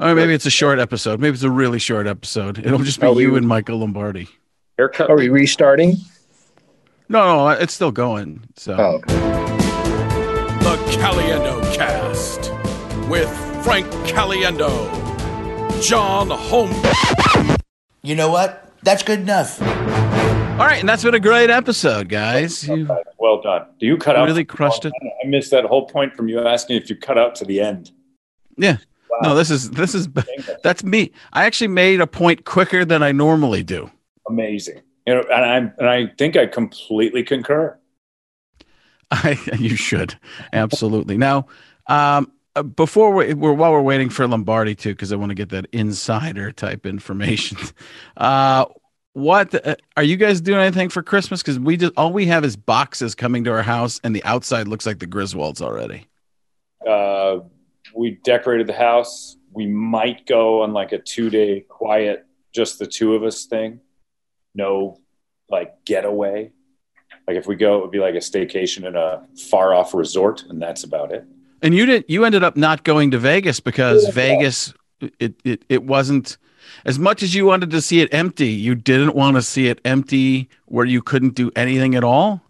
Or maybe it's a short episode. Maybe it's a really short episode. It'll just be we- you and Michael Lombardi. Haircut. Are we restarting? No, no, it's still going. So Oh, The Caliendo Cast with Frank Caliendo, John Holmes. You know what? That's good enough. all right, and that's been a great episode, guys. You, Well done. Do you cut You out? really crushed it. I missed that whole point from you asking if you cut out to the end. yeah. No, this is this is that's me. I actually made a point quicker than I normally do. Amazing. You know, and I and I think I completely concur. I, you should absolutely. Now, um, uh, before we, we're while we're waiting for Lombardi too, because I want to get that insider type information. Uh, what uh, are you guys doing anything for Christmas? Because we just all we have is boxes coming to our house, and the outside looks like the Griswolds already. Uh, we decorated the house. We might go on like a two day quiet, just the two of us thing. No, like getaway. Like if we go, it would be like a staycation in a far off resort, and that's about it. And you didn't. you ended up not going to Vegas because Vegas it, it it wasn't as much as you wanted to see it empty, you didn't want to see it empty where you couldn't do anything at all.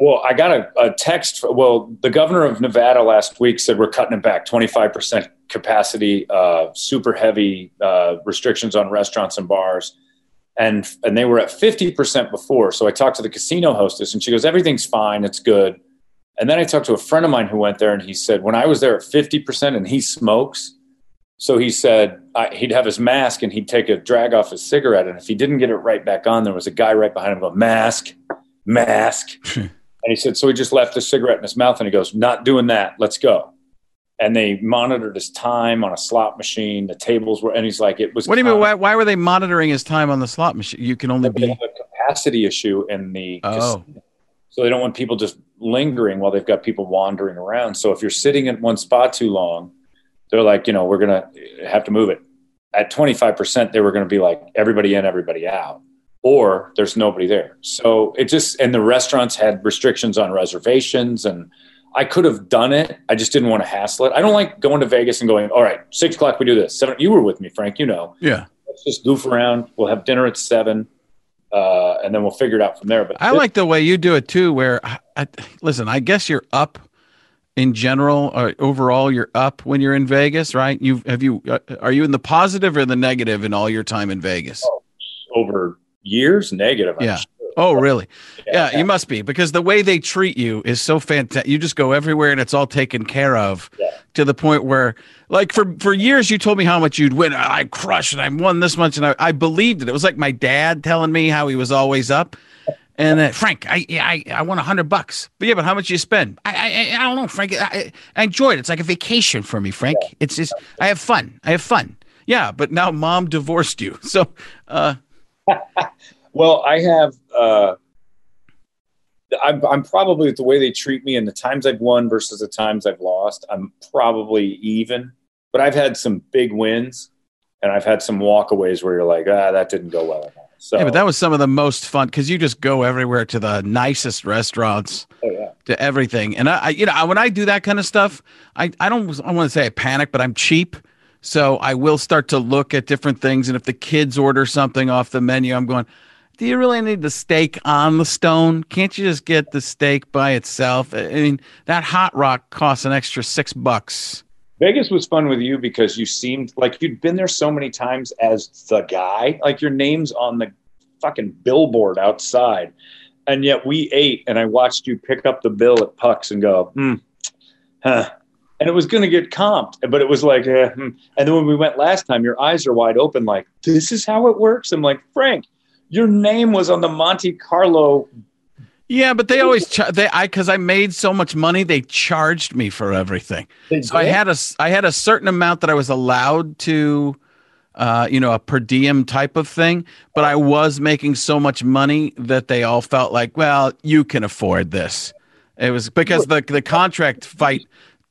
Well, I got a, a text. Well, the governor of Nevada last week said we're cutting it back 25% capacity, uh, super heavy uh, restrictions on restaurants and bars. And, and they were at 50% before. So I talked to the casino hostess and she goes, everything's fine. It's good. And then I talked to a friend of mine who went there and he said, when I was there at 50% and he smokes, so he said I, he'd have his mask and he'd take a drag off his cigarette. And if he didn't get it right back on, there was a guy right behind him going, mask, mask. and he said, so he just left the cigarette in his mouth and he goes, not doing that. Let's go. And they monitored his time on a slot machine. The tables were, and he's like, it was. What do you mean? Why, why were they monitoring his time on the slot machine? You can only They be. have a capacity issue in the Oh. casino. So they don't want people just lingering while they've got people wandering around. So if you're sitting at one spot too long, they're like, you know, we're going to have to move it. At 25%, they were going to be like everybody in, everybody out, or there's nobody there. So it just, and the restaurants had restrictions on reservations and I could have done it. I just didn't want to hassle it. I don't like going to Vegas and going, all right, six o'clock, we do this. Seven, you were with me, Frank, you know Yeah, let's just goof around. We'll have dinner at seven, uh, and then we'll figure it out from there. But I like the way you do it too. Where, I, I, listen, I guess you're up in general or overall. You're up when you're in Vegas, right? You have you uh, are you in the positive or the negative in all your time in Vegas? over years negative. I'm Yeah. sure. Oh, really? Yeah, you must be because the way they treat you is so fantastic. You just go everywhere and it's all taken care of Yeah. to the point where, like, for for years you told me how much you'd win. I crushed and I won this much, and I, I believed it. It was like my dad telling me how he was always up. And uh, Frank, I, yeah, I I won a hundred bucks. But yeah, but how much you spend? I I, I don't know, Frank. I, I enjoyed it. It's like a vacation for me, Frank. It's just I have fun. I have fun. Yeah, but now mom divorced you, so uh, Well, I have. Uh, I'm, I'm probably the way they treat me and the times I've won versus the times I've lost. I'm probably even, but I've had some big wins, and I've had some walkaways where you're like, ah, that didn't go well enough. So, Yeah, but that was some of the most fun because you just go everywhere to the nicest restaurants, oh, yeah. to everything. And I, I, you know, when I do that kind of stuff, I, I don't, I want to say I panic, but I'm cheap. So I will start to look at different things. And if the kids order something off the menu, I'm going, do you really need the steak on the stone? Can't you just get the steak by itself? I mean, that hot rock costs an extra six bucks. Vegas was fun with you because you seemed like you'd been there so many times as the guy. Like your name's on the fucking billboard outside. And yet we ate and I watched you pick up the bill at Pucks and go, hmm, huh. And it was going to get comped, but it was like, eh, hmm. and then when we went last time, your eyes are wide open, like, this is how it works. I'm like, Frank, your name was on the Monte Carlo. Yeah, but they always ch- they I because I made so much money, they charged me for everything. So I had a I had a certain amount that I was allowed to, uh, you know, a per diem type of thing. But I was making so much money that they all felt like, well, you can afford this. It was because the the contract fight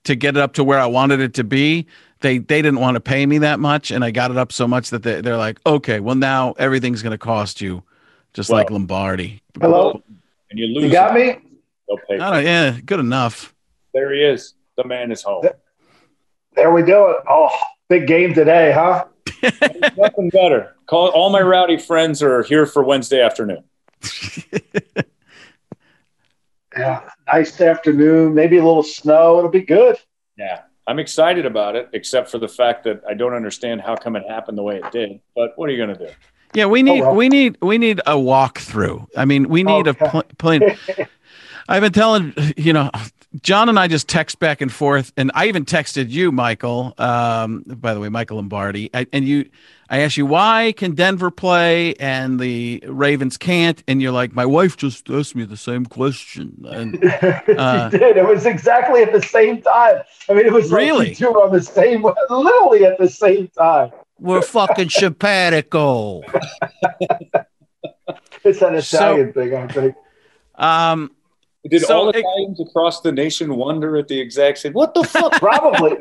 to get it up to where I wanted it to be. They they didn't want to pay me that much, and I got it up so much that they, they're like, okay, well now everything's going to cost you, just like Lombardi. hello. And you lose. You got me? They'll. I don't, yeah, good enough. There he is. The man is home. There we go. Oh, Big game today, huh? Nothing better. Call all my rowdy friends are here for Wednesday afternoon. yeah, nice afternoon. Maybe a little snow. It'll be good. Yeah, I'm excited about it, except for the fact that I don't understand how come it happened the way it did. But what are you going to do? Yeah, we need oh, well. we need we need a walkthrough. I mean, we need okay. a pl- plane. I've been telling you know, John and I just text back and forth, and I even texted you, Michael. Um, by the way, Michael Lombardi, I, and you. I asked you why can Denver play and the Ravens can't, and you're like, my wife just asked me the same question. And uh, did. It was exactly at the same time. I mean, it was really like two on the same, literally at the same time. We're fucking simpatico. it's an Italian so, thing, I think. Um, did so all Italians it, across the nation wonder at the exact same? What the fuck? Probably.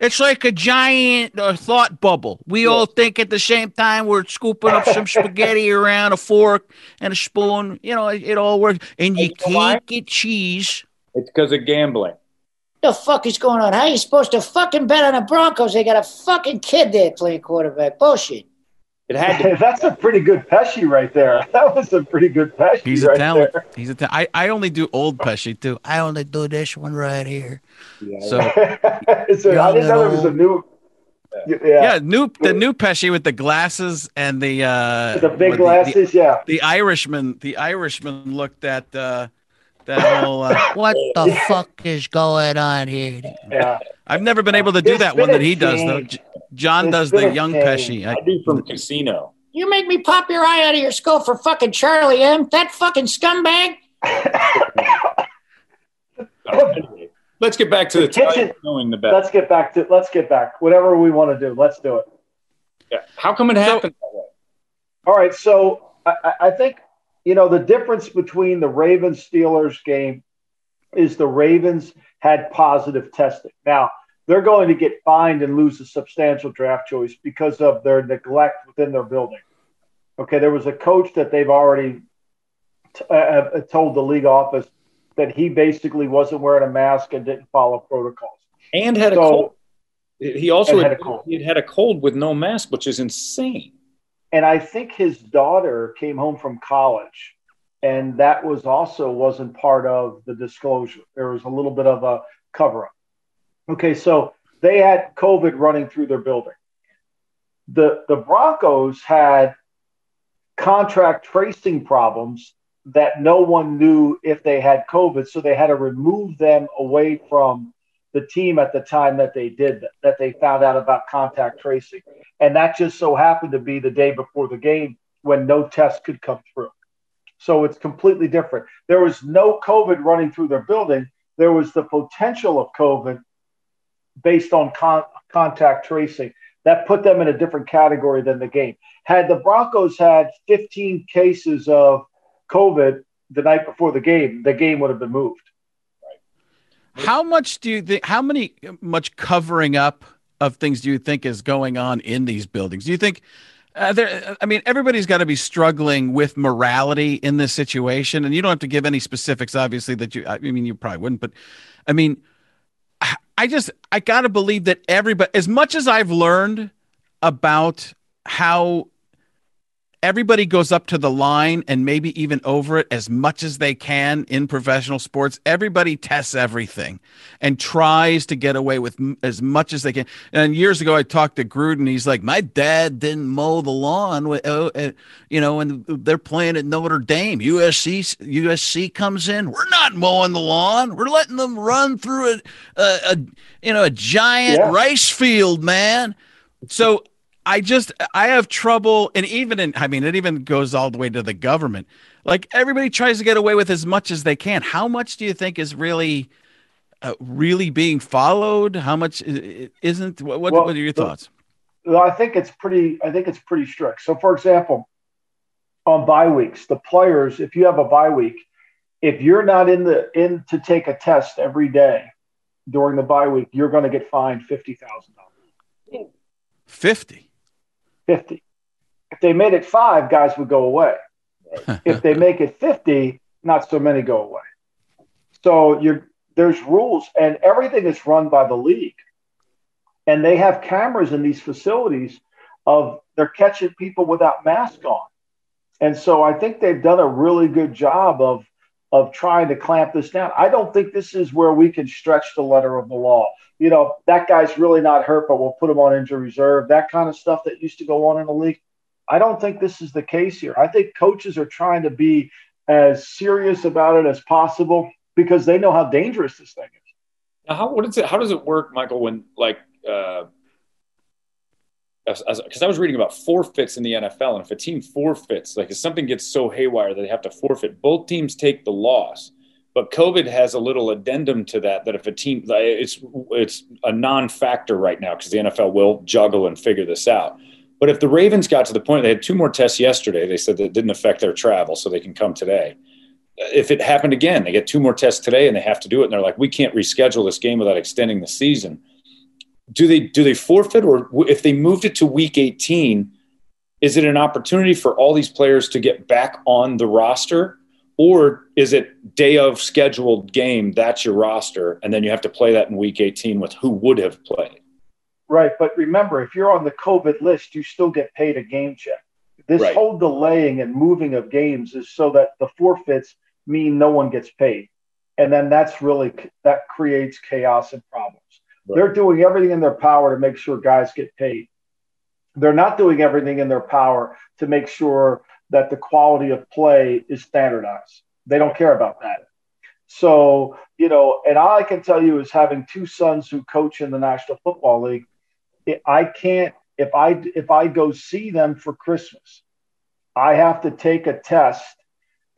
It's like a giant uh, thought bubble. We yeah. all think at the same time we're scooping up some spaghetti around a fork and a spoon. You know, it, it all works. And you can't get cheese. It's because of gambling. The fuck is going on? How are you supposed to fucking bet on the Broncos? They got a fucking kid there playing quarterback. Bullshit. It had to- That's a pretty good Pesci right there. That was a pretty good Pesci. He's right a talent. There. He's a ta- I, I only do old Pesci too. I only do this one right here. Yeah. So, so I didn't know there was a new. Yeah. yeah, new the new Pesci with the glasses and the uh the big glasses, the, the, yeah. The Irishman, the Irishman looked at uh that whole uh, what the fuck is going on here? Yeah. I've never been able to do that one that he does though. John does the young Pesci. I, I do from Casino. You make me pop your eye out of your skull for fucking Charlie M. That fucking scumbag. let's get back to the, the kitchen. Knowing the best. Let's get back to. Let's get back. Whatever we want to do, let's do it. Yeah. How come it happened so. All right. So I, I think you know the difference between the Ravens Steelers game is the Ravens had positive testing. Now they're going to get fined and lose a substantial draft choice because of their neglect within their building. Okay, there was a coach that they've already t- uh, uh, told the league office that he basically wasn't wearing a mask and didn't follow protocols. And had so, a cold. He also had, had, a cold. He had a cold with no mask, which is insane. And I think his daughter came home from college, and that was also wasn't part of the disclosure. There was a little bit of a cover up. Okay, so they had COVID running through their building. The the Broncos had contract tracing problems that no one knew if they had COVID, so they had to remove them away from the team at the time that they did that, that they found out about contact tracing. And that just so happened to be the day before the game when no test could come through. So it's completely different. There was no COVID running through their building. There was the potential of COVID based on con- contact tracing. That put them in a different category than the game. Had the Broncos had 15 cases of COVID the night before the game, the game would have been moved. How much do you think? How many much covering up of things do you think is going on in these buildings? Do you think? Uh, there, I mean, everybody's got to be struggling with morality in this situation, and you don't have to give any specifics. Obviously, that you. I mean, you probably wouldn't, but I mean, I just I got to believe that everybody as much as I've learned about how everybody goes up to the line and maybe even over it as much as they can in professional sports. Everybody tests everything and tries to get away with m- as much as they can. And years ago, I talked to Gruden. He's like, "My dad didn't mow the lawn, with, uh, uh, you know, and they're playing at Notre Dame. USC USC comes in. We're not mowing the lawn. We're letting them run through a, a, a you know, a giant yeah. rice field, man." So I just I have trouble, and even in I mean, it even goes all the way to the government. Like everybody tries to get away with as much as they can. How much do you think is really, uh, really being followed? How much isn't? What, well, what are your thoughts? Well, I think it's pretty. I think it's pretty strict. So, for example, on bye weeks, the players, if you have a bye week, if you're not in the in to take a test every day during the bye week, you're going to get fined fifty thousand dollars. Fifty. 50. If they made it five, guys would go away. if they make it 50, not so many go away. So you're, there's rules, and everything is run by the league. and they have cameras in these facilities of they're catching people without masks on. And so I think they've done a really good job of of trying to clamp this down. I don't think this is where we can stretch the letter of the law. You know, that guy's really not hurt, but we'll put him on injury reserve. That kind of stuff that used to go on in the league. I don't think this is the case here. I think coaches are trying to be as serious about it as possible because they know how dangerous this thing is. Now, how what is it? How does it work, Michael? When like, because uh, I was reading about forfeits in the NFL, and if a team forfeits, like if something gets so haywire that they have to forfeit, both teams take the loss. But COVID has a little addendum to that that if a team, it's it's a non-factor right now because the NFL will juggle and figure this out. But if the Ravens got to the point they had two more tests yesterday, they said that didn't affect their travel, so they can come today. If it happened again, they get two more tests today and they have to do it, and they're like, we can't reschedule this game without extending the season. Do they do they forfeit, or if they moved it to Week 18, is it an opportunity for all these players to get back on the roster, or is it day of scheduled game that's your roster, and then you have to play that in Week 18 with who would have played? Right. But remember, if you're on the COVID list, you still get paid a game check. This right. whole delaying and moving of games is so that the forfeits mean no one gets paid. And then that's really, that creates chaos and problems. Right. They're doing everything in their power to make sure guys get paid. They're not doing everything in their power to make sure that the quality of play is standardized. They don't care about that. So, you know, and all I can tell you is having two sons who coach in the National Football League, I can't if I if I go see them for Christmas, I have to take a test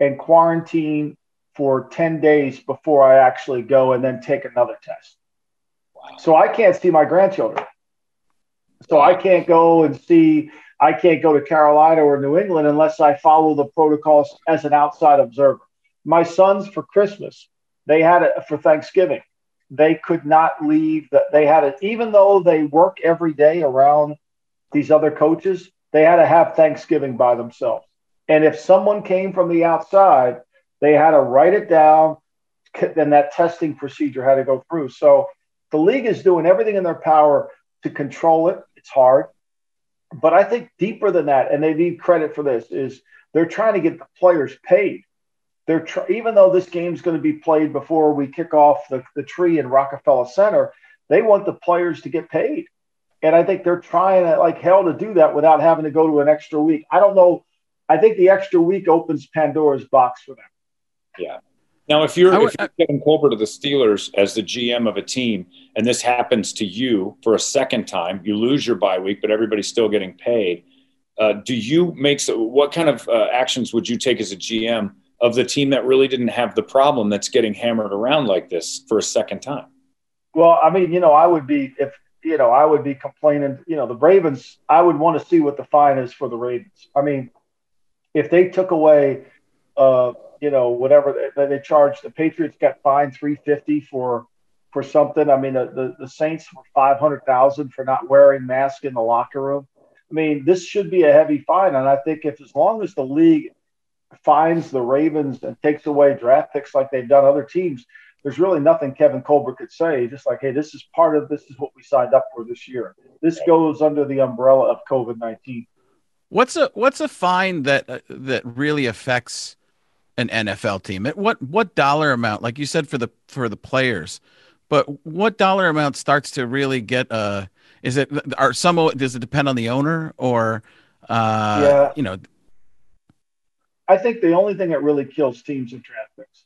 and quarantine for 10 days before I actually go and then take another test. Wow. So I can't see my grandchildren. So I can't go and see I can't go to Carolina or New England unless I follow the protocols as an outside observer. My sons for Christmas, they had it for Thanksgiving. They could not leave they had it even though they work every day around these other coaches they had to have thanksgiving by themselves. And if someone came from the outside they had to write it down then that testing procedure had to go through. So the league is doing everything in their power to control it. It's hard but i think deeper than that and they need credit for this is they're trying to get the players paid they're tr- even though this game's going to be played before we kick off the, the tree in Rockefeller Center, they want the players to get paid. And I think they're trying to, like hell to do that without having to go to an extra week. I don't know. I think the extra week opens Pandora's box for them. Yeah. Now, if you're, if you're Kevin Colbert of the Steelers as the GM of a team, and this happens to you for a second time, you lose your bye week, but everybody's still getting paid. Uh, do you make so? What kind of uh, actions would you take as a GM of the team that really didn't have the problem that's getting hammered around like this for a second time? Well, I mean, you know, I would be if you know, I would be complaining. You know, the Ravens. I would want to see what the fine is for the Ravens. I mean, if they took away, uh, you know, whatever they, they charged, the Patriots got fined three fifty for for something. I mean, the the, Saints were five hundred thousand for not wearing masks in the locker room. I mean, this should be a heavy fine, and I think if as long as the league finds the Ravens and takes away draft picks like they've done other teams, there's really nothing Kevin Colbert could say. Just like, hey, this is part of this is what we signed up for this year. This goes under the umbrella of COVID nineteen. What's a what's a fine that uh, that really affects an NFL team? What what dollar amount? Like you said for the for the players, but what dollar amount starts to really get? Uh, is it are some? Does it depend on the owner or? Uh, yeah. you know I think the only thing that really kills teams are draft picks.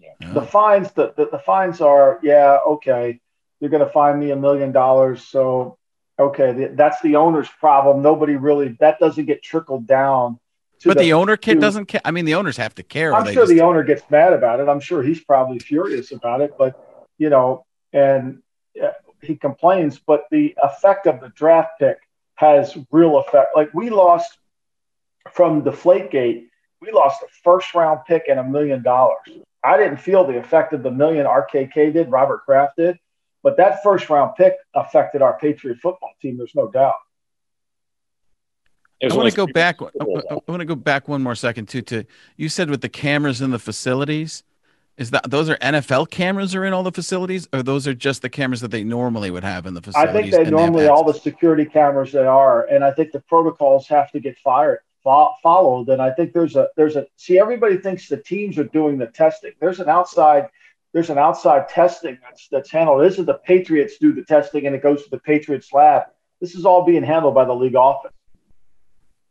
Yeah. The fines, the, the, the fines are, yeah, okay, you're going to fine me a million dollars. So, okay, the, that's the owner's problem. Nobody really, that doesn't get trickled down. But the, the owner kid doesn't care. I mean, the owners have to care. I'm sure the owner gets mad about it. I'm sure he's probably furious about it, but, you know, and uh, he complains, but the effect of the draft pick has real effect. Like we lost from Deflategate we lost a first round pick and a million dollars. I didn't feel the effect of the million RKK did, Robert Kraft did, but that first round pick affected our Patriot football team. There's no doubt. I want to go back. I want to go back one more second too. To you said with the cameras in the facilities, Is that those are NFL cameras are in all the facilities, or those are just the cameras that they normally would have in the facilities? I think they normally all the security cameras that are, and I think the protocols have to get fired fo- followed. And I think there's a there's a see everybody thinks the teams are doing the testing. There's an outside there's an outside testing that's that's handled. This is the Patriots do the testing, and it goes to the Patriots lab. This is all being handled by the league office.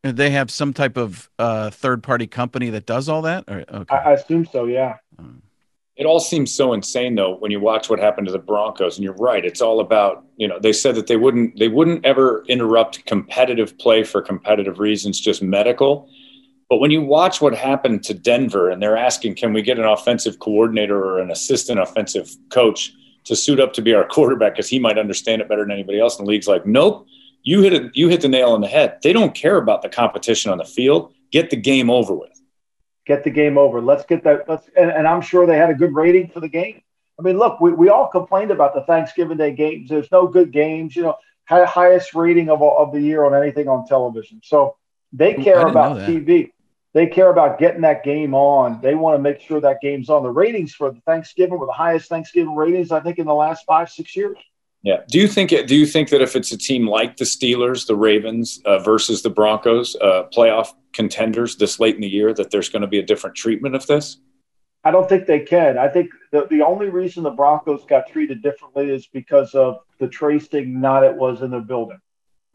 And they have some type of uh, third party company that does all that. Or, okay. I, I assume so. Yeah. Um, It all seems so insane though when you watch what happened to the Broncos and you're right it's all about you know they said that they wouldn't they wouldn't ever interrupt competitive play for competitive reasons just medical but when you watch what happened to Denver and they're asking can we get an offensive coordinator or an assistant offensive coach to suit up to be our quarterback because he might understand it better than anybody else in the league's like nope you hit it you hit the nail on the head they don't care about the competition on the field get the game over with get the game over. Let's get that. Let's and, and, I'm sure they had a good rating for the game. I mean, look, we, we all complained about the Thanksgiving Day games. There's no good games. You know, had highest rating of of the year on anything on television. So they care about TV. They care about getting that game on. They want to make sure that game's on. The ratings for the Thanksgiving were the highest Thanksgiving ratings I think in the last five six years. Yeah. Do you think it, do you think that if it's a team like the Steelers, the Ravens uh, versus the Broncos, uh, playoff contenders this late in the year, that there's going to be a different treatment of this? I don't think they can. I think the, the only reason the Broncos got treated differently is because of the tracing not it was in their building.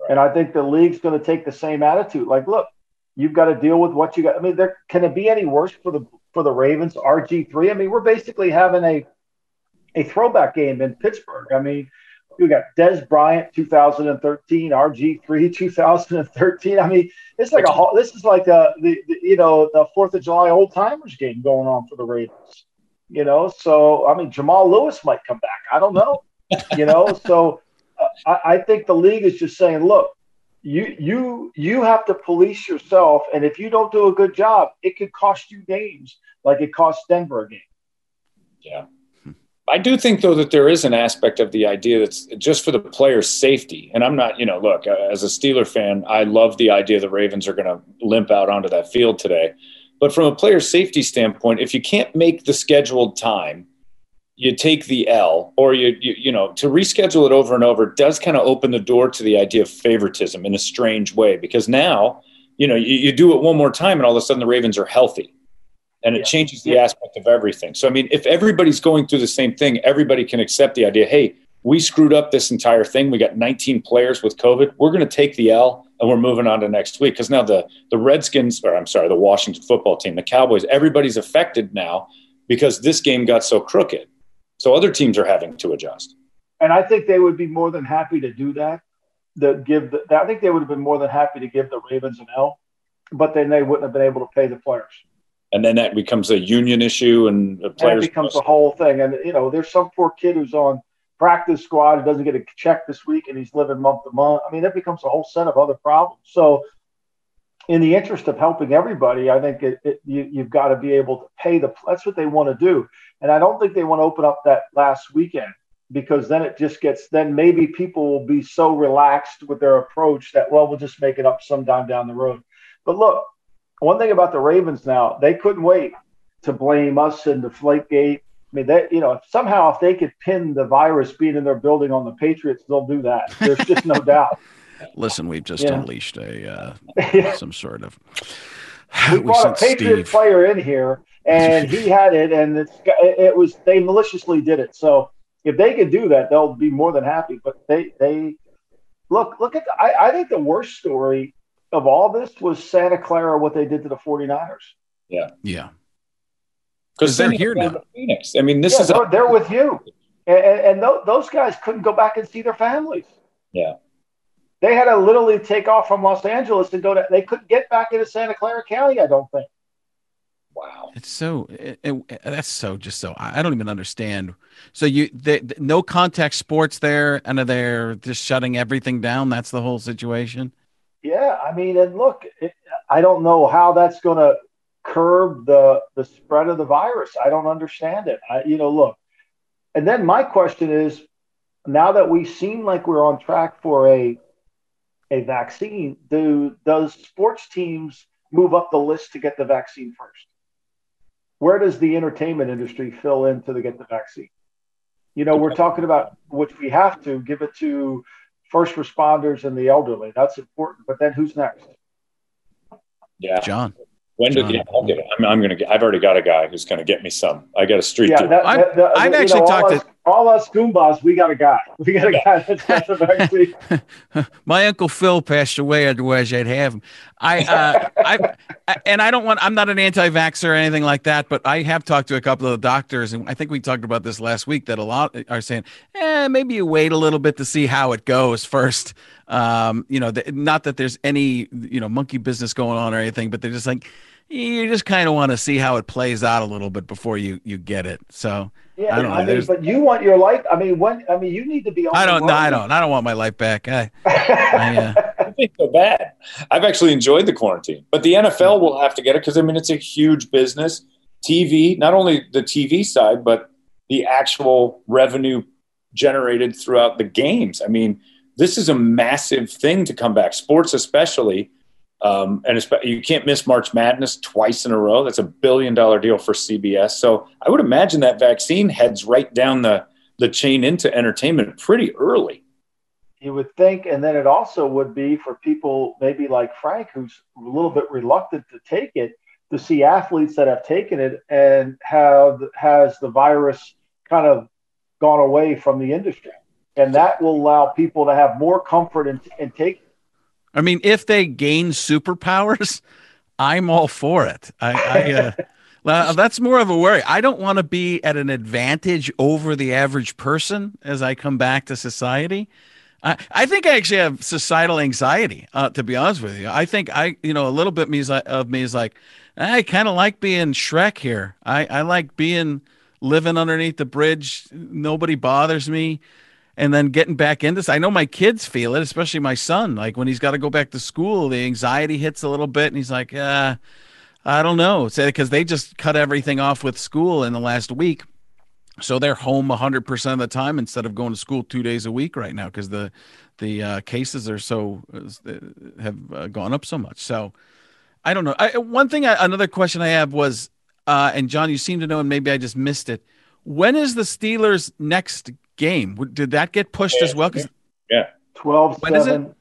Right. And I think the league's going to take the same attitude. Like, look, you've got to deal with what you got. I mean, there can it be any worse for the for the Ravens? RG three. I mean, we're basically having a a throwback game in Pittsburgh. I mean, we got Dez Bryant 2013, RG3 2013. I mean, it's like a this is like a the, the you know the Fourth of July old timers game going on for the Ravens. You know, so I mean Jamal Lewis might come back. I don't know. You know, so uh, I, I think the league is just saying, look, you you you have to police yourself, and if you don't do a good job, it could cost you games, like it cost Denver a game. Yeah. I do think, though, that there is an aspect of the idea that's just for the player's safety. And I'm not, you know, look, uh, as a Steeler fan, I love the idea the Ravens are going to limp out onto that field today. But from a player's safety standpoint, if you can't make the scheduled time, you take the L, or you, you, you know, to reschedule it over and over does kind of open the door to the idea of favoritism in a strange way. Because now, you know, you, you do it one more time, and all of a sudden the Ravens are healthy and it yeah. changes the yeah. aspect of everything. So, I mean, if everybody's going through the same thing, everybody can accept the idea hey, we screwed up this entire thing. We got 19 players with COVID. We're going to take the L and we're moving on to next week. Because now the, the Redskins, or I'm sorry, the Washington football team, the Cowboys, everybody's affected now because this game got so crooked. So other teams are having to adjust. And I think they would be more than happy to do that. The give the, I think they would have been more than happy to give the Ravens an L, but then they wouldn't have been able to pay the players and then that becomes a union issue and the players becomes a whole thing. And you know there's some poor kid who's on practice squad who doesn't get a check this week and he's living month to month. I mean that becomes a whole set of other problems. So in the interest of helping everybody i think it, it, you, you've got to be able to pay the that's what they want to do. And i don't think they want to open up that last weekend because then it just gets then maybe people will be so relaxed with their approach that well we'll just make it up sometime down the road. But look one thing about the Ravens now, they couldn't wait to blame us in the Deflategate. I mean, that you know, somehow if they could pin the virus being in their building on the Patriots, they'll do that. There's just no doubt. Listen, we've just yeah. unleashed a uh, some sort of. we, we brought a Patriot Steve. player in here, and he had it, and it's, it was they maliciously did it. So if they could do that, they'll be more than happy. But they they look look at the, I, I think the worst story of all this was Santa Clara, what they did to the 49ers. Yeah. Yeah. Because they're here now. Phoenix. I mean, this yeah, is they're, a- they're with you, and, and, and those guys couldn't go back and see their families. Yeah. They had to literally take off from Los Angeles and go to. They couldn't get back into Santa Clara County. I don't think. Wow, it's so it, it, that's so just so I don't even understand. So you they, no contact sports there, and they're just shutting everything down. That's the whole situation. Yeah, I mean, and look, it, I don't know how that's going to curb the the spread of the virus. I don't understand it. I, you know, look, and then my question is, now that we seem like we're on track for a a vaccine, do does sports teams move up the list to get the vaccine first? where does the entertainment industry fill in to get the vaccine? You know, we're talking about which we have to give it to first responders and the elderly. That's important. But then who's next? Yeah, John. When did yeah, I'll get it. I'm, I'm, gonna get. I've already got a guy who's gonna get me some. I got a street. Yeah, that, I've, that, I've actually know, talked all to all us Goombas. We got a guy. We got a guy that's got the vaccine. My uncle Phil passed away. Otherwise, I'd have him. I, uh, I, and I don't want. I'm not an anti-vaxxer or anything like that. But I have talked to a couple of the doctors, and I think we talked about this last week. That a lot are saying, eh, maybe you wait a little bit to see how it goes first. Um, you know, the, not that there's any you know monkey business going on or anything, but they're just like you just kind of want to see how it plays out a little bit before you you get it. So yeah, I don't know. I mean, but you want your life. I mean, when I mean, you need to be. I don't. No, I don't. I don't want my life back. I. I uh, think so bad. I've actually enjoyed the quarantine, but the NFL will have to get it because I mean it's a huge business. TV, not only the TV side, but the actual revenue generated throughout the games. I mean, this is a massive thing to come back. Sports, especially um, and you can't miss March Madness twice in a row. That's a billion dollar deal for CBS. So I would imagine that vaccine heads right down the, the chain into entertainment pretty early. You would think, and then it also would be for people maybe like Frank, who's a little bit reluctant to take it, to see athletes that have taken it and have has the virus kind of gone away from the industry, and that will allow people to have more comfort in, in taking I mean, if they gain superpowers, I'm all for it. I, I uh, well, that's more of a worry. I don't want to be at an advantage over the average person as I come back to society. I, I think I actually have societal anxiety, uh, to be honest with you. I think I, you know, a little bit of me is like, I kind of like being Shrek here. I, I like being living underneath the bridge. Nobody bothers me and then getting back into this. I know my kids feel it, especially my son. Like when he's got to go back to school, the anxiety hits a little bit, and he's like, uh, I don't know. Because they just cut everything off with school in the last week. So they're home 100% of the time instead of going to school two days a week right now because the the uh, cases are so uh, have uh, gone up so much. So I don't know. I, one thing, I, another question I have was, uh, and John, you seem to know, and maybe I just missed it. When is the Steelers' next game. Did that get pushed yeah, as well? Yeah. 12 when 7,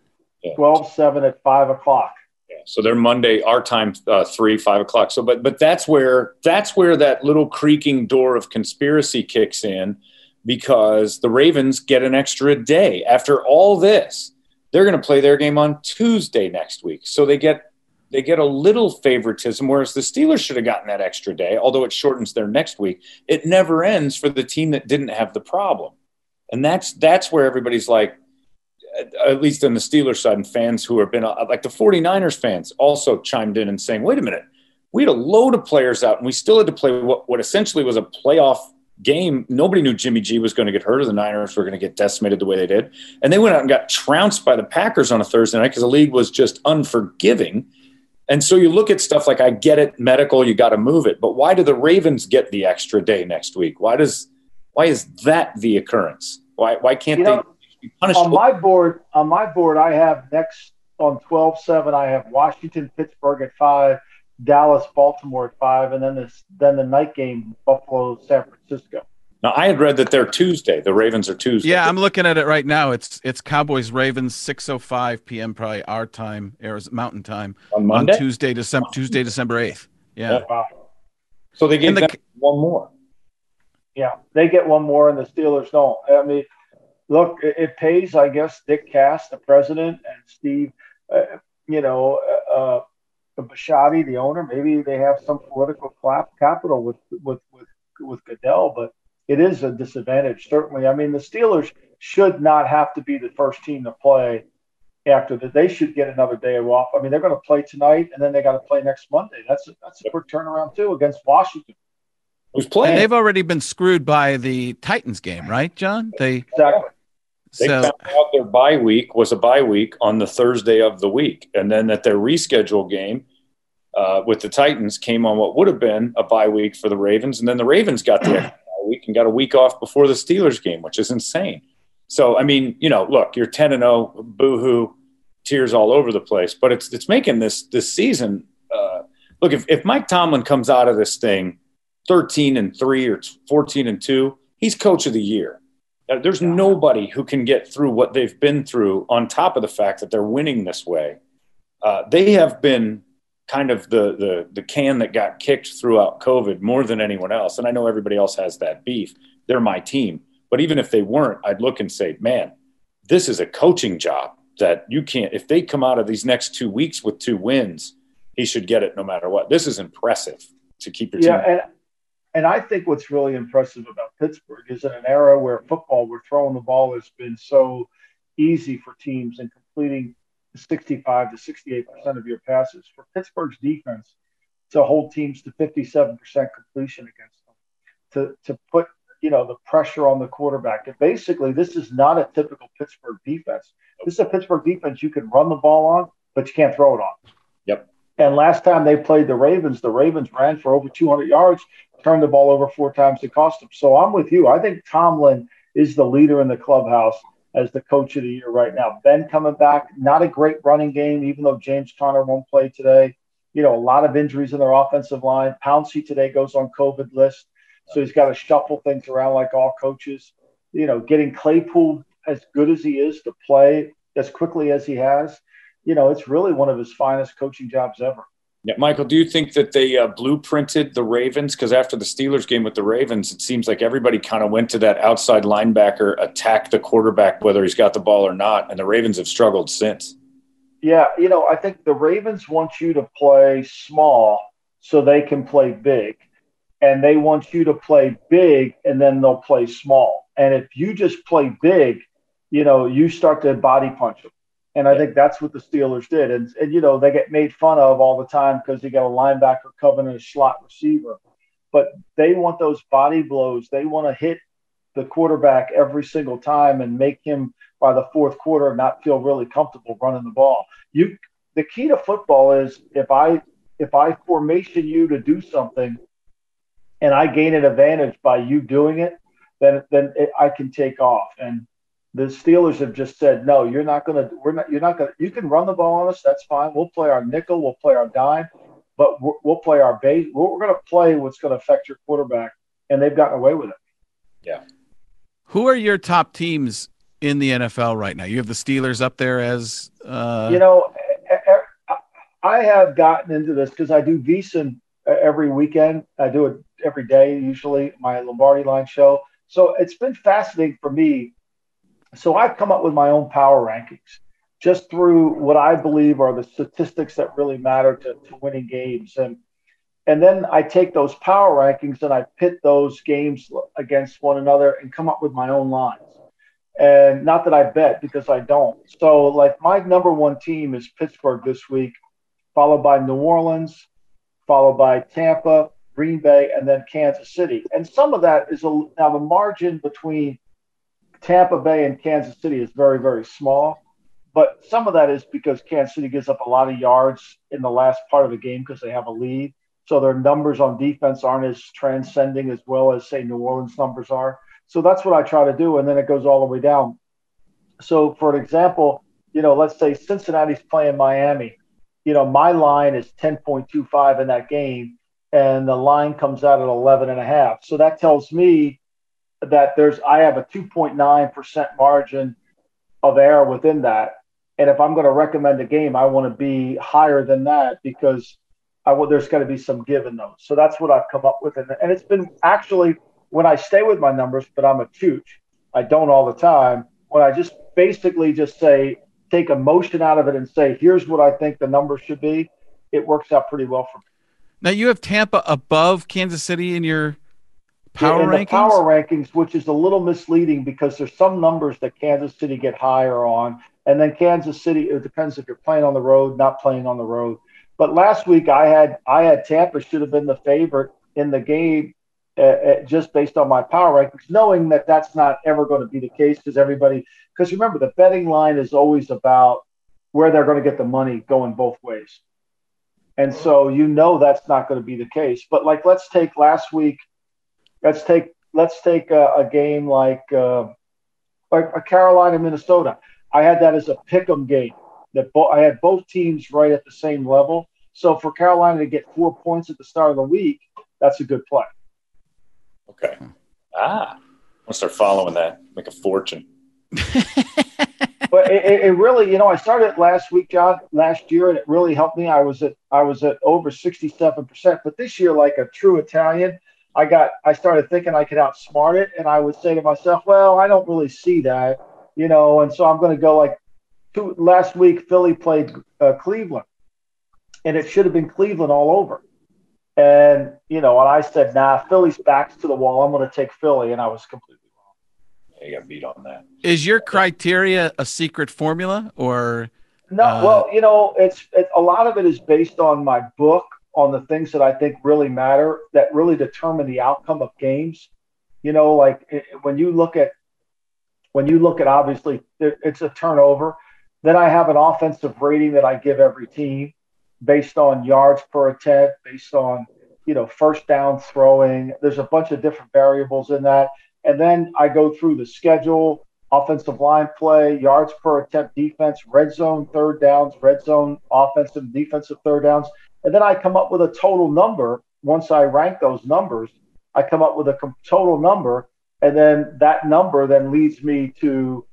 12 7 at 5 o'clock. Yeah. So they're Monday, our time, uh, 3, 5 o'clock. So, but, but that's where, that's where that little creaking door of conspiracy kicks in because the Ravens get an extra day. After all this, they're going to play their game on Tuesday next week. So they get they get a little favoritism, whereas the Steelers should have gotten that extra day, although it shortens their next week. It never ends for the team that didn't have the problem and that's that's where everybody's like at least on the Steelers side and fans who have been uh, like the 49ers fans also chimed in and saying, wait a minute, we had a load of players out and we still had to play what, what essentially was a playoff game. Nobody knew Jimmy G was going to get hurt or the Niners were going to get decimated the way they did. And they went out and got trounced by the Packers on a Thursday night because the league was just unforgiving. And so you look at stuff like, I get it, medical, you got to move it. But why do the Ravens get the extra day next week? Why does why is that the occurrence? Why why can't you they know, be punished? On my board, on my board, I have next on 12-7, I have Washington, Pittsburgh at five, Dallas, Baltimore at five, and then this then the night game, Buffalo, San Francisco. Now I had read that they're Tuesday. The Ravens are Tuesday. Yeah, I'm looking at it right now. It's it's Cowboys Ravens 6:05 p.m. probably our time, Arizona Mountain time on Monday, on Tuesday December Tuesday December 8th. Yeah. Wow. So they gave the, them one more. Yeah, they get one more, and the Steelers don't. I mean, look, it, it pays, I guess, Dick Cass, the president, and Steve, uh, you know, uh, uh, Bisciotti, the owner. Maybe they have some political capital with with with with Goodell, but it is a disadvantage, certainly. I mean, the Steelers should not have to be the first team to play after that. They should get another day off. I mean, they're going to play tonight, and then they got to play next Monday. That's a, that's a quick turnaround too against Washington. Who's playing? And they've already been screwed by the Titans game, right, John? They exactly. They so, found out their bye week was a bye week on the Thursday of the week, and then that their rescheduled game uh, with the Titans came on what would have been a bye week for the Ravens, and then the Ravens got the bye week and got a week off before the Steelers game, which is insane. So I mean, you know, look, you're ten and zero, oh, boohoo, tears all over the place, but it's it's making this this season. Uh, look, if if Mike Tomlin comes out of this thing 13 and three or 14 and two, he's coach of the year. Uh, there's nobody who can get through what they've been through on top of the fact that they're winning this way. Uh, they have been kind of the, the the can that got kicked throughout COVID more than anyone else. And I know everybody else has that beef. They're my team. But even if they weren't, I'd look and say, man, this is a coaching job that you can't if they come out of these next two weeks with two wins, he should get it no matter what. This is impressive to keep your yeah, team. And, and I think what's really impressive about Pittsburgh is in an era where football, where throwing the ball has been so easy for teams and completing 65 to 68 percent of your passes. For Pittsburgh's defense to hold teams to 57 percent completion against them, to to put you know the pressure on the quarterback, and basically this is not a typical Pittsburgh defense. This is a Pittsburgh defense you can run the ball on, but you can't throw it on. Yep. And last time they played the Ravens, the Ravens ran for over 200 yards, turned the ball over four times to cost them. So I'm with you. I think Tomlin is the leader in the clubhouse as the coach of the year right now. Ben coming back, not a great running game, even though James Conner won't play today. You know, a lot of injuries in their offensive line. Pouncey today goes on COVID list. So he's got to shuffle things around like all coaches. You know, getting Claypool as good as he is to play as quickly as he has, you know, it's really one of his finest coaching jobs ever. Yeah, Michael, do you think that they uh, blueprinted the Ravens? Because after the Steelers game with the Ravens, it seems like everybody kind of went to that outside linebacker, attack the quarterback, whether he's got the ball or not. And the Ravens have struggled since. Yeah, you know, I think the Ravens want you to play small so they can play big. And they want you to play big and then they'll play small. And if you just play big, you know, you start to body punch them. And I think that's what the Steelers did. And, and you know, they get made fun of all the time because they got a linebacker covering a slot receiver. But they want those body blows. They want to hit the quarterback every single time and make him by the fourth quarter not feel really comfortable running the ball. You the key to football is if I if I formation you to do something and I gain an advantage by you doing it, then then it, I can take off. And the Steelers have just said, no, you're not going to, we're not, you're not going to, you can run the ball on us. That's fine. We'll play our nickel, we'll play our dime, but we'll, we'll play our base. We're, we're going to play what's going to affect your quarterback. And they've gotten away with it. Yeah. Who are your top teams in the NFL right now? You have the Steelers up there as, uh... you know, I have gotten into this because I do VSiN every weekend. I do it every day, usually my Lombardi line show. So it's been fascinating for me so I've come up with my own power rankings just through what I believe are the statistics that really matter to, to winning games. And and then I take those power rankings and I pit those games against one another and come up with my own lines. And not that I bet because I don't. So, like, my number one team is Pittsburgh this week, followed by New Orleans, followed by Tampa, Green Bay, and then Kansas City. And some of that is a, now the margin between Tampa Bay and Kansas City is very, very small. But some of that is because Kansas City gives up a lot of yards in the last part of the game because they have a lead. So their numbers on defense aren't as transcending as well as, say, New Orleans numbers are. So that's what I try to do. And then it goes all the way down. So, for an example, you know, let's say Cincinnati's playing Miami. You know, my line is 10.25 in that game, and the line comes out at 11 and a half. So that tells me that there's I have a 2.9% margin of error within that. And if I'm going to recommend a game, I want to be higher than that because I want there's got to be some give in those. So that's what I've come up with. And, and it's been actually when I stay with my numbers, but I'm a chooch. I don't all the time. When I just basically just say, take emotion out of it and say, here's what I think the numbers should be, it works out pretty well for me. Now you have Tampa above Kansas City in your power in rankings? power rankings, which is a little misleading because there's some numbers that Kansas City get higher on, and then Kansas City. It depends if you're playing on the road, not playing on the road. But last week I had I had Tampa should have been the favorite in the game, uh, uh, just based on my power rankings, knowing that that's not ever going to be the case because everybody. Because remember, the betting line is always about where they're going to get the money going both ways. And so you know that's not going to be the case. But like let's take last week let's take let's take a, a game like uh, like a Carolina Minnesota. I had that as a pick'em game. That bo- I had both teams right at the same level. So for Carolina to get four points at the start of the week, that's a good play. Okay. Ah, I'm gonna start following that. Make a fortune. but it, it, really, you know, I started last week, John, last year, and it really helped me. I was at I was at over sixty seven percent, but this year, like a true Italian, I got I started thinking I could outsmart it, and I would say to myself, well, I don't really see that, you know, and so I'm going to go like two, last week. Philly played uh, Cleveland, and it should have been Cleveland all over. And you know, and I said, nah, Philly's backs to the wall. I'm going to take Philly, and I was completely wrong. you got beat on that. Is your criteria a secret formula or? No, uh, well, you know, it's it, a lot of it is based on my book, on the things that I think really matter, that really determine the outcome of games. You know, like it, when you look at when you look at obviously it, it's a turnover. Then I have an offensive rating that I give every team based on yards per attempt, based on you know first down throwing. There's a bunch of different variables in that. And then I go through the schedule, offensive line play, yards per attempt defense, red zone third downs, red zone offensive defensive third downs. And then I come up with a total number. Once I rank those numbers, I come up with a total number. And then that number then leads me to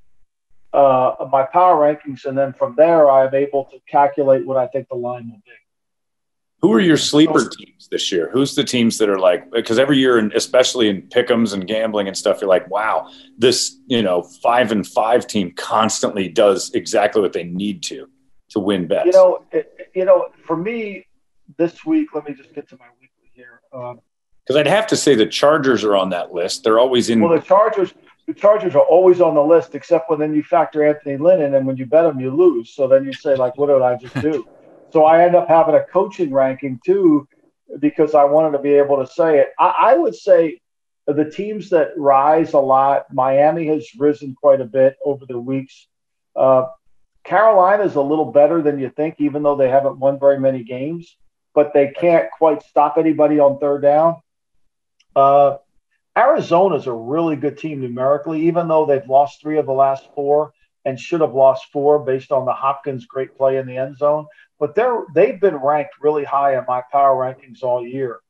uh, my power rankings. And then from there, I'm able to calculate what I think the line will be. Who are your sleeper teams this year? Who's the teams that are like because every year, and especially in pickums and gambling and stuff, you're like, wow, this you know five and five team constantly does exactly what they need to to win bets. You know, it, you know, for me this week, let me just get to my weekly here. Because um, I'd have to say the Chargers are on that list. They're always in. Well, the Chargers, the Chargers are always on the list, except when then you factor Anthony Lynn in, and when you bet them, you lose. So then you say, like, what did I just do? So I end up having a coaching ranking too, because I wanted to be able to say it. I, I would say the teams that rise a lot, Miami has risen quite a bit over the weeks. Uh, Carolina is a little better than you think, even though they haven't won very many games, but they can't quite stop anybody on third down. Uh, is a really good team numerically, even though they've lost three of the last four and should have lost four based on the Hopkins great play in the end zone but they're they've been ranked really high in my power rankings all year.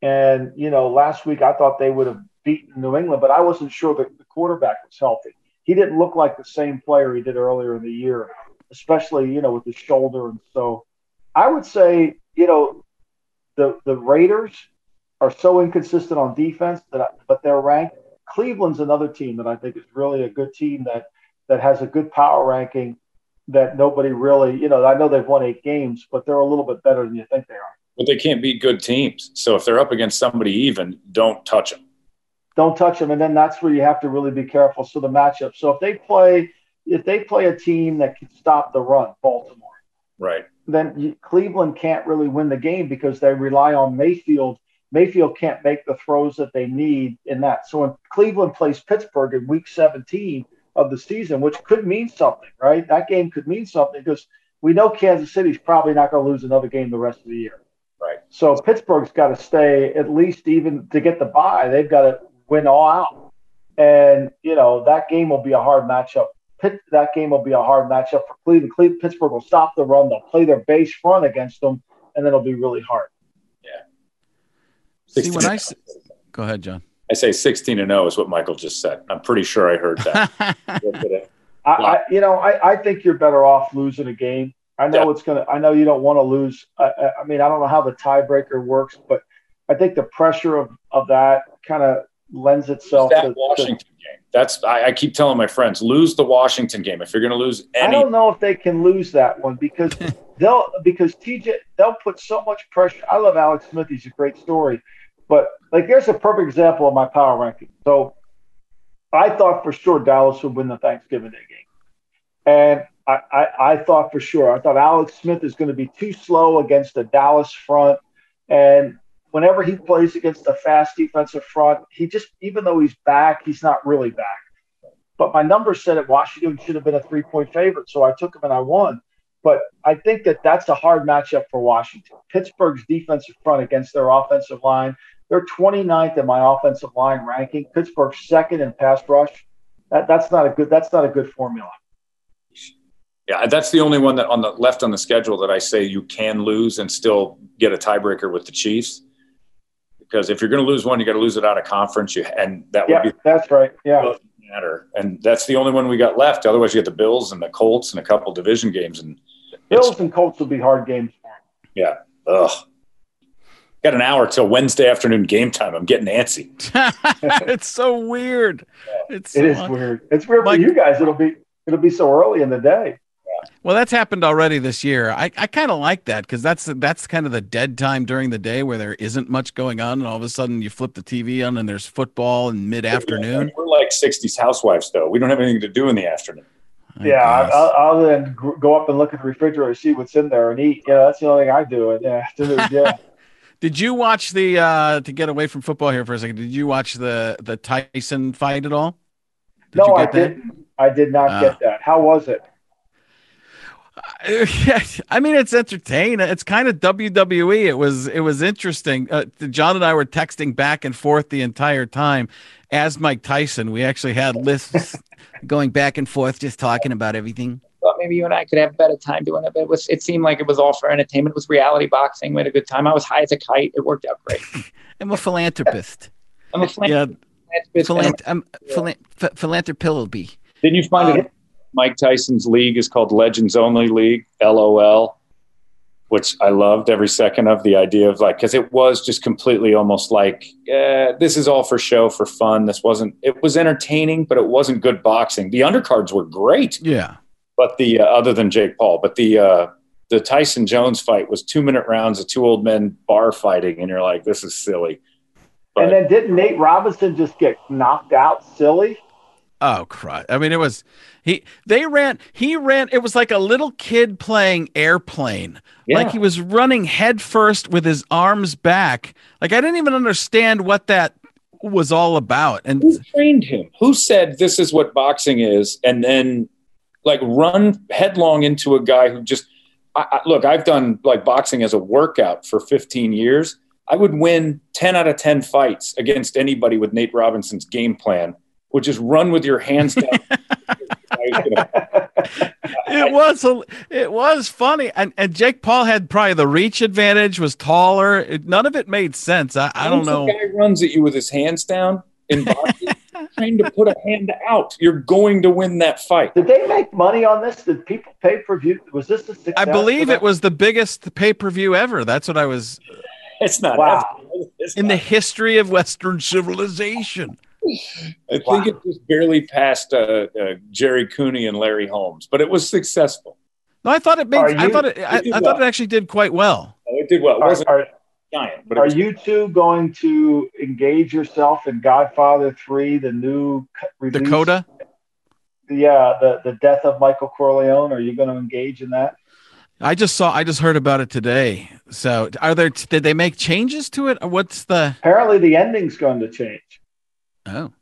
And you know, last week I thought they would have beaten New England, but I wasn't sure that the quarterback was healthy. He didn't look like the same player he did earlier in the year, especially you know with his shoulder. And so, I would say you know the the Raiders are so inconsistent on defense that I, but they're ranked. Cleveland's another team that I think is really a good team that that has a good power ranking that nobody really, you know, I know they've won eight games, but they're a little bit better than you think they are. But they can't beat good teams. So if they're up against somebody even, don't touch them. Don't touch them, and then that's where you have to really be careful. So the matchup. So if they play, if they play a team that can stop the run, Baltimore, right, then you, Cleveland can't really win the game because they rely on Mayfield. Mayfield can't make the throws that they need in that. So when Cleveland plays Pittsburgh in Week 17, of the season, which could mean something, right? That game could mean something because we know Kansas City's probably not going to lose another game the rest of the year. Right. So Pittsburgh's got to stay at least even to get the bye. They've got to win all out, and you know that game will be a hard matchup. Pitt, that game will be a hard matchup for Cleveland. Cleveland. Pittsburgh will stop the run. They'll play their base front against them, and then it'll be really hard. Yeah. See when I go ahead, John. I say 16 and 0 is what Michael just said. I'm pretty sure I heard that. I, I, you know, I, I think you're better off losing a game. I know yeah. it's gonna. I know you don't want to lose. I, I mean, I don't know how the tiebreaker works, but I think the pressure of of that kind of lends itself to Washington to, game. That's I, I, keep telling my friends, lose the Washington game if you're going to lose. Any- I don't know if they can lose that one because they'll because TJ they'll put so much pressure. I love Alex Smith; he's a great story, but like there's a perfect example of my power ranking. So I thought for sure Dallas would win the Thanksgiving Day game. And I, I, I thought for sure, I thought Alex Smith is going to be too slow against the Dallas front. And whenever he plays against a fast defensive front, he just, even though he's back, he's not really back. But my numbers said that Washington should have been a three point favorite. So I took him and I won. But I think that that's a hard matchup for Washington. Pittsburgh's defensive front against their offensive line. They're 29th in my offensive line ranking. Pittsburgh's second in pass rush. That, that's not a good. That's not a good formula. Yeah, that's the only one that on the left on the schedule that I say you can lose and still get a tiebreaker with the Chiefs. Because if you're going to lose one, you got to lose it out of conference. You and that Yeah, would be that's right. Yeah. matter. And that's the only one we got left. Otherwise, you get the Bills and the Colts and a couple division games. And Bills and Colts will be hard games. yeah, ugh. Got an hour till Wednesday afternoon game time. I'm getting antsy. it's so weird. It's so is un- weird. It's weird Mike- for you guys. It'll be it'll be so early in the day. Well, that's happened already this year. I, I kind of like that because that's that's kind of the dead time during the day where there isn't much going on, and all of a sudden you flip the TV on and there's football in mid afternoon. We're like 60s housewives, though. We don't have anything to do in the afternoon. yeah, I, I, other than gr- go up and look at the refrigerator, see what's in there, and eat. Yeah, that's the only thing I do. And yeah, yeah. Did you watch the uh to get away from football here for a second? Did you watch the the Tyson fight at all? Did no, you I that? didn't. I did not Ah. get that. How was it? I mean, it's entertaining. It's kind of WWE. It was it was interesting. Uh, John and I were texting back and forth the entire time. As Mike Tyson, we actually had lists going back and forth, just talking about everything. thought maybe you and I could have a better time doing it. But it was it seemed like it was all for entertainment. It was reality boxing. We had a good time. I was high as a kite. It worked out great. I'm a philanthropist. I'm a yeah, philanthropist. philant- I'm philan- ph- philanthropy. Didn't you find it? Mike Tyson's league is called Legends Only League, LOL, which I loved every second of the idea of like, because it was just completely almost like, eh, this is all for show, for fun. This wasn't, it was entertaining, but it wasn't good boxing. The undercards were great, Yeah. but the, uh, other than Jake Paul, but the, uh, the Tyson Jones fight was two minute rounds of two old men bar fighting. And you're like, this is silly. And then didn't Nate Robinson just get knocked out silly? Oh crud! I mean, it was he. They ran. He ran. It was like a little kid playing airplane. Yeah. Like he was running head first with his arms back. Like I didn't even understand what that was all about. And who trained him? Who said this is what boxing is? And then like run headlong into a guy who just I, I, look. I've done like boxing as a workout for 15 years. I would win 10 out of 10 fights against anybody with Nate Robinson's game plan. Would just run with your hands down. it was a, it was funny. And and Jake Paul had probably the reach advantage. Was taller. It, none of it made sense. I, I don't know. A guy runs at you with his hands down in boxing, trying to put a hand out. You're going to win that fight. Did they make money on this? Did people pay per view? Was this a success? I believe it was the biggest pay per view ever. That's what I was It's not. Wow. It's in the history of Western civilization. I think it just barely passed uh, uh, Gerry Cooney and Larry Holmes, but it was successful. No, I thought it made. Are I you- thought it. I, did I well. thought it actually did quite well. Oh, it did well. It Are, wasn't are, giant, but are was, you two going to engage yourself in Godfather Three, the new release? Dakota. Yeah, the the death of Michael Corleone. Are you going to engage in that? I just saw. I just heard about it today. So, are there? Did they make changes to it? What's the? Apparently, the ending's going to change. Oh,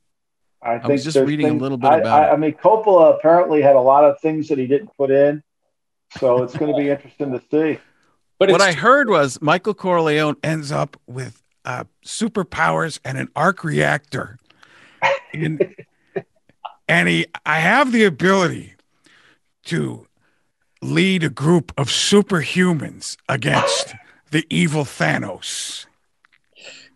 I think was just there's reading a little bit I, about I, it. I mean, Coppola apparently had a lot of things that he didn't put in, so it's going to be interesting to see. but what I heard was Michael Corleone ends up with uh, superpowers and an arc reactor, and, and he. I have the ability to lead a group of superhumans against the evil Thanos.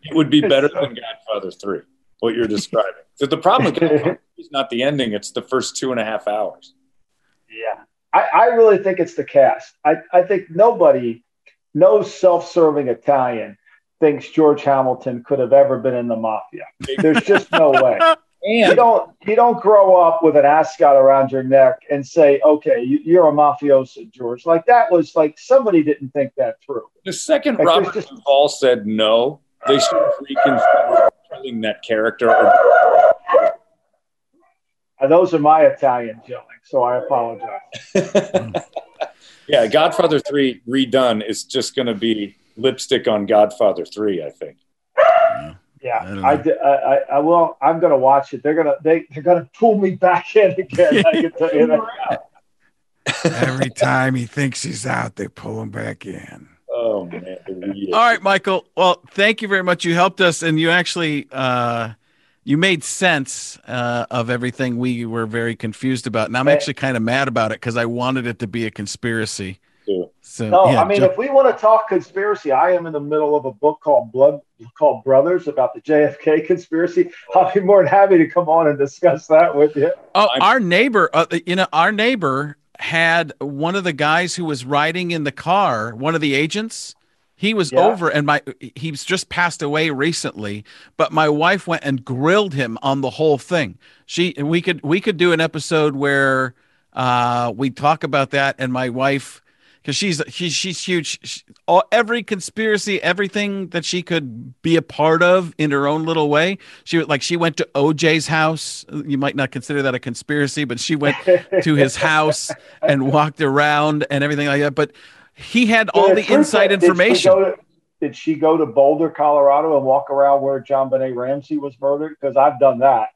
it would be better than Godfather Three. What you're describing. So the problem with is not the ending; it's the first two and a half hours. Yeah, I, I really think it's the cast. I, I think nobody, no self-serving Italian, thinks George Hamilton could have ever been in the mafia. There's just no way. You don't you don't grow up with an ascot around your neck and say, okay, you, you're a mafioso, George. Like that was like somebody didn't think that through. the second Like, Robert just- Duvall said no, they should have reconsidered killing that character. And uh, those are my Italian yelling, so I apologize. yeah, Godfather Three redone is just going to be lipstick on Godfather Three. I think. Yeah, I I, I, I, I will. I'm going to watch it. They're gonna they they're gonna pull me back in again. I can tell you that. Every time he thinks he's out, they pull him back in. Oh man. the All right, Michael. Well, thank you very much. You helped us, and you actually uh, you made sense uh, of everything we were very confused about. And I'm Hey. actually kind of mad about it because I wanted it to be a conspiracy. too. So No, yeah, I mean, Jo- if we want to talk conspiracy, I am in the middle of a book called Blood called Brothers about the JFK conspiracy. I'll be more than happy to come on and discuss that with you. Oh, I'm- our neighbor, uh, you know, our neighbor had one of the guys who was riding in the car, one of the agents. He was Yeah. over, and my he's just passed away recently. But my wife went and grilled him on the whole thing. She we could we could do an episode where uh, we talk about that, and my wife because she's she's she's huge. She, all every conspiracy, everything that she could be a part of in her own little way. She like she went to OJ's house. You might not consider that a conspiracy, but she went to his house and walked around and everything like that. But he had all the inside is, did she information. to- Did she go to Boulder, Colorado, and walk around where JonBenét Ramsey was murdered? Because I've done that.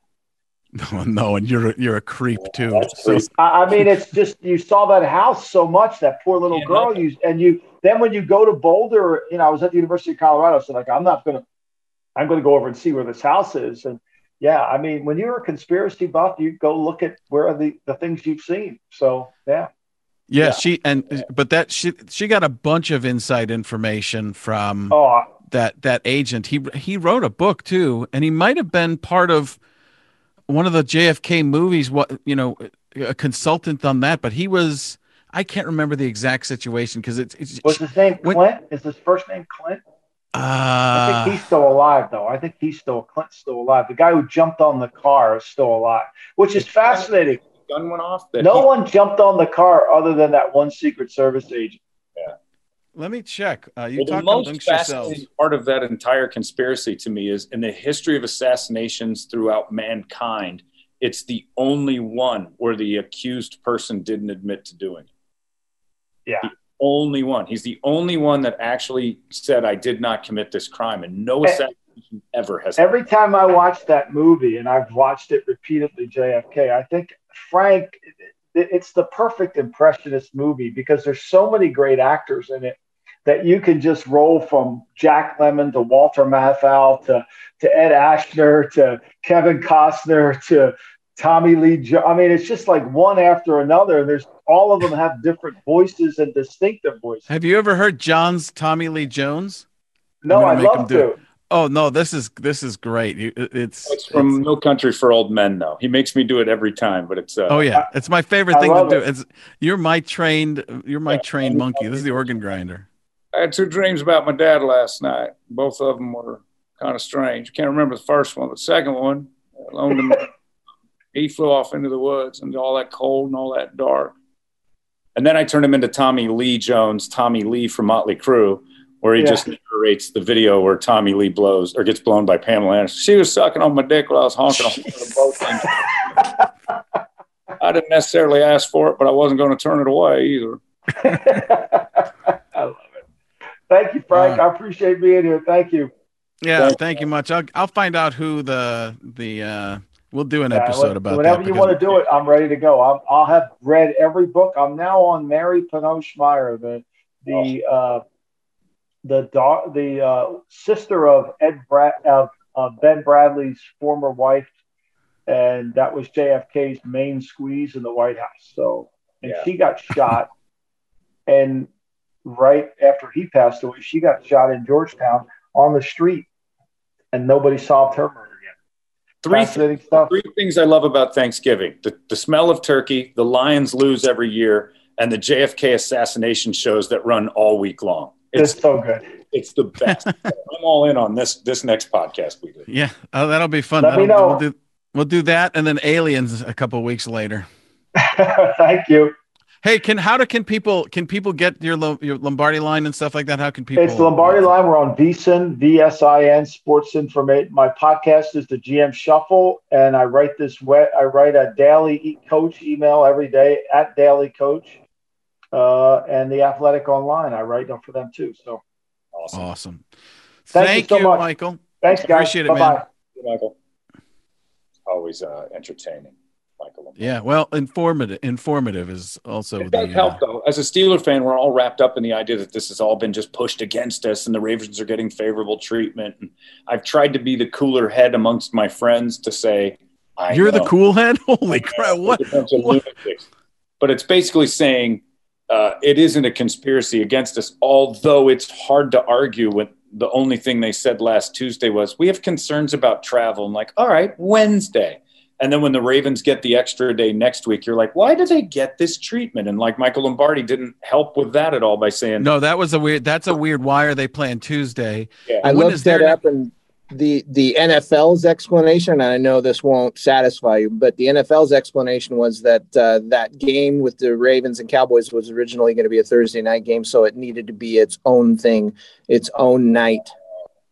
No, no, and you're you're a creep too. That's So. I, I mean, it's just you saw that house so much, that poor little Yeah, girl. You and you then when you go to Boulder, you know, I was at the University of Colorado, so like I'm not gonna, I'm gonna go over and see where this house is, and yeah, I mean, when you're a conspiracy buff, you go look at where are the the things you've seen. So yeah, yeah, Yeah. she and but that she she got a bunch of inside information from oh, that that agent. He he wrote a book too, and he might have been part of one of the JFK movies. What you know, a consultant on that, but he was. I can't remember the exact situation because it's, it's was his name When- Clint? Is his first name Clint? I uh, think he's still alive, though. I think he's still Clint's still alive. The guy who jumped on the car is still alive, which is fascinating. Gun went off. That No he- one jumped on the car other than that one Secret Service agent. Let me check. Uh, you Well, the talk most amongst fascinating yourselves. part of that entire conspiracy to me is in the history of assassinations throughout mankind, it's the only one where the accused person didn't admit to doing it. Yeah. The only one. He's the only one that actually said, I did not commit this crime. And no Eh. assassination ever has. Every time I watch that movie, and I've watched it repeatedly, JFK, I think Frank, it- it's the perfect impressionist movie because there's so many great actors in it that you can just roll from Jack Lemmon to Walter Matthau to, to Ed Asner to Kevin Costner to Tommy Lee. Jo- I mean, it's just like one after another. And there's all of them have different voices and distinctive voices. Have you ever heard John's Tommy Lee Jones? No, I'd love to. Oh no, this is this is great. It's, It's from it's- No Country for Old Men, though. He makes me do it every time, but it's. Uh, oh yeah, it's my favorite I thing to do. it. It's you're my trained you're my Yeah. trained monkey. This is the organ grinder. I had two dreams about my dad last night. Both of them were kind of strange. Can't remember the first one, but the second one, I loaned him. he flew off into the woods and all that cold and all that dark. And then I turned him into Tommy Lee Jones, Tommy Lee from Motley Crue, where he Yeah. just narrates the video where Tommy Lee blows or gets blown by Pamela Anderson. She was sucking on my dick while I was honking on the boat. I didn't necessarily ask for it, but I wasn't going to turn it away either. I love it. Thank you, Frank. I appreciate being here. Thank you. Yeah, Thank thank you much. I'll I'll find out who the the uh we'll do an Yeah, episode when- about whenever that. you want to do it, I'm ready to go. I'm, I'll have read every book. I'm now on Mary Pinchot Meyer, the the uh, the da- the uh, sister of Ed Brad of uh, Ben Bradlee's former wife, and that was JFK's main squeeze in the White House. So, and Yeah. she got shot, and right after he passed away, she got shot in Georgetown on the street, and nobody solved her murder yet. Three three things I love about Thanksgiving the, the smell of turkey, the Lions lose every year, and the JFK assassination shows that run all week long. It's It's, so good. it's the best. I'm all in on this this next podcast we do. Yeah, oh, that'll be fun. Let me That'll- know. We'll do we'll do that and then aliens a couple weeks later. Thank you. Hey, can how do can people can people get your your Lombardi line and stuff like that? How can people? It's the Lombardi line. We're on VSIN, V-S-I-N, Sports Information. My podcast is the GM Shuffle, and I write this. We- I write a daily e- coach email every day at Daily Coach, uh, and the Athletic Online. I write them for them too. So Awesome. Awesome. Thank Thank, you so you, much. Michael. thanks, guys. Appreciate it, Bye man. bye. Michael. Always uh, entertaining, Michael. Yeah, well, informative. Informative is also It the. does help though. As a Steeler fan, we're all wrapped up in the idea that this has all been just pushed against us, and the Ravens are getting favorable treatment. And I've tried to be the cooler head amongst my friends to say, I You're the know. cool head. Holy crap! What? A bunch of what? But it's basically saying uh, it isn't a conspiracy against us, although it's hard to argue with the only thing they said last Tuesday was, we have concerns about travel. I'm like, all right, Wednesday. And then when the Ravens get the extra day next week, you're like, why do they get this treatment? And like Michael Lombardi didn't help with that at all by saying, No, that was a weird. That's a weird. Why are they playing Tuesday? Yeah. I When looked is that ne- up, and the the NFL's explanation. And I know this won't satisfy you, but the NFL's explanation was that uh, that game with the Ravens and Cowboys was originally going to be a Thursday night game, so it needed to be its own thing, its own night.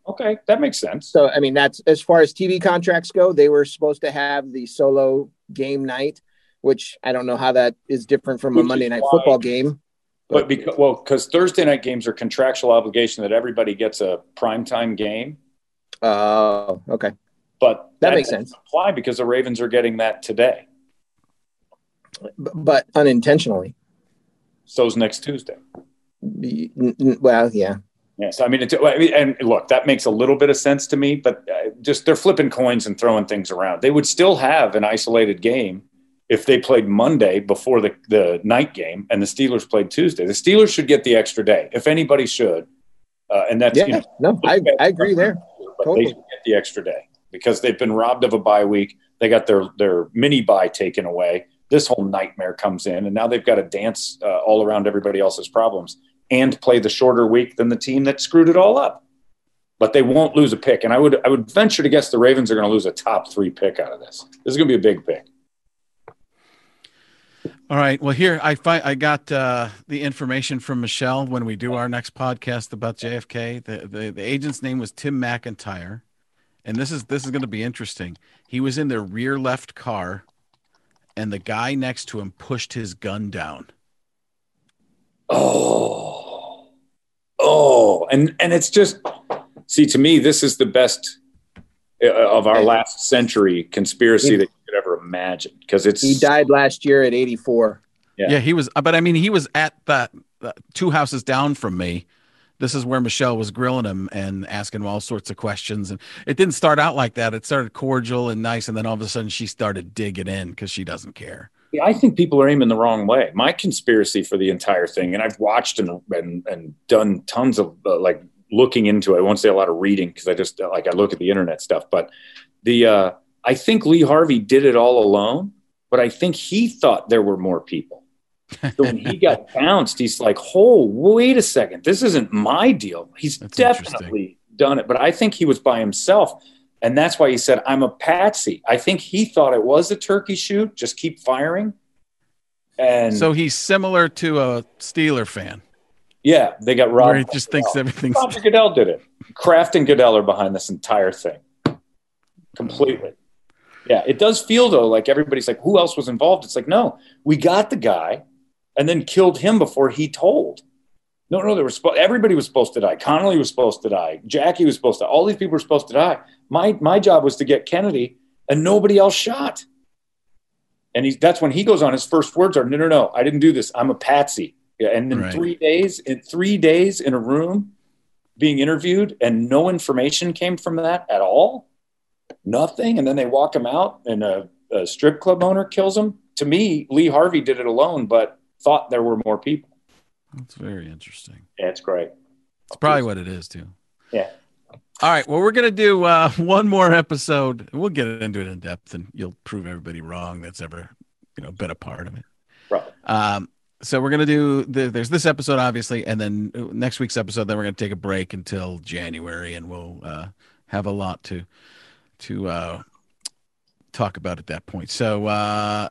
okay, that makes sense. So I mean, that's as far as TV contracts go. They were supposed to have the solo game night, which I don't know how that is different from Which a Monday night why- football game. But because, well, because Thursday night games are contractual obligation that everybody gets a primetime game. Oh, okay, But That makes sense. Apply because the Ravens are getting that today. But unintentionally. So's next Tuesday. Y- n- n- Well, yeah. Yes, I mean, it's, I mean, and look, that makes a little bit of sense to me, but uh, just they're flipping coins and throwing things around. They would still have an isolated game if they played Monday before the, the night game and the Steelers played Tuesday. The Steelers should get the extra day, if anybody should. Uh, and that's, Yeah, you know, no, I, I agree there. But Totally. they get the extra day because they've been robbed of a bye week. They got their their mini bye taken away. This whole nightmare comes in, and now they've got to dance uh, all around everybody else's problems and play the shorter week than the team that screwed it all up. But they won't lose a pick, and I would I would venture to guess the Ravens are going to lose a top three pick out of this. This is going to be a big pick. All right. Well, here I find I got uh, the information from Michelle when we do our next podcast about JFK. The, the the agent's name was Tim McIntyre, and this is this is going to be interesting. He was in the rear left car, and the guy next to him pushed his gun down. Oh, oh, and and it's just see to me this is the best uh, of our last century conspiracy that could ever imagine because it's He died last year at 84. Yeah. Yeah. he was. But I mean, he was at that uh, two houses down from me. This is where Michelle was grilling him and asking him all sorts of questions. And it didn't start out like that. It started cordial and nice, and then all of a sudden she started digging in because she doesn't care. I think people are aiming the wrong way. My conspiracy for the entire thing, and I've watched and and, and done tons of uh, like looking into it. I won't say a lot of reading because I just like I look at the internet stuff. But the uh, I think Lee Harvey did it all alone, but I think he thought there were more people. So when he got bounced, he's like, "Oh, wait a second, this isn't my deal." He's That's definitely done it, but I think he was by himself. And that's why he said, I'm a patsy. I think he thought it was a turkey shoot. Just keep firing. And So he's similar to a Steeler fan, yeah, they got where robbed. he just thinks everything's. Roger Goodell did it. Kraft and Goodell are behind this entire thing completely. Yeah, it does feel though like everybody's like, who else was involved? It's like, no, we got the guy and then killed him before he told. No, no, there was spo- everybody was supposed to die. Connally was supposed to die. Jackie was supposed to. All these people were supposed to die. My my job was to get Kennedy, and nobody else shot. And he, that's when he goes on. His first words are, "No, no, no, I didn't do this. I'm a patsy." Yeah, and in Right. three days, in three days in a room, being interviewed, and no information came from that at all. Nothing, and then they walk him out, and a, a strip club owner kills him. To me, Lee Harvey did it alone, but thought there were more people. That's very interesting. Yeah, it's great. It's probably what it is too. Yeah. All right. Well, we're gonna do uh, one more episode. We'll get into it in depth, and you'll prove everybody wrong that's ever, you know, been a part of it. Right. Um, so we're gonna do the, there's this episode obviously, and then next week's episode. Then we're gonna take a break until January, and we'll uh, have a lot to to uh, talk about at that point. So uh,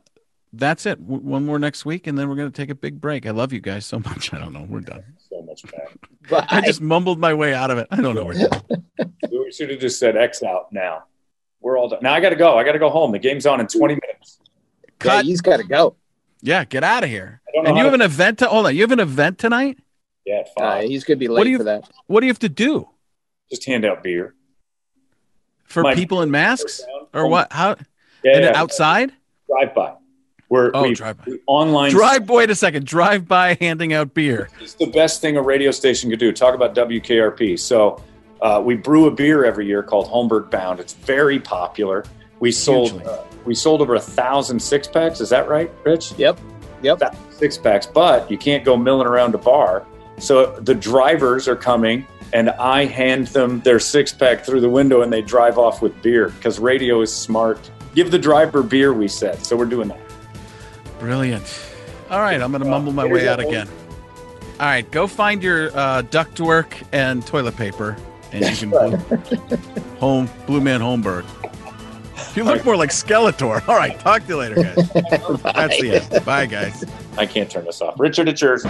that's it. W- one more next week, and then we're gonna take a big break. I love you guys so much. I don't know. We're done. So much bad. But I just mumbled my way out of it. I don't know. We're done. We should have just said X out now. We're all done. Now I got to go. I got to go home. The game's on in 20 minutes. yeah, Cut. he's got to go. Yeah, get out of here. I don't know And you have to- an event to hold on. You have an event tonight. Yeah, at Uh, five. he's going to be What late do you- for that. What do you have to do just hand out beer. For My- people in masks or what? How Yeah, and yeah. outside? drive by. We're Oh, we, drive by. online. Drive. By. Wait a second. Drive by handing out beer. It's the best thing a radio station could do. Talk about WKRP. So uh, we brew a beer every year called Holmberg Bound. It's very popular. We sold uh, we sold over a thousand six packs. Is that right, Rich? Yep. Yep. six packs, but you can't go milling around a bar. So the drivers are coming, and I hand them their six pack through the window, and they drive off with beer because radio is smart. Give the driver beer, we said. So we're doing that. Brilliant. All right, I'm going to mumble my way out again. All right, go find your uh, ductwork and toilet paper, and you can blue, home Blue Man Holmberg. You look more like Skeletor. All right, talk to you later, guys. That's the end. Bye, guys. I can't turn this off. Richard, it's yours.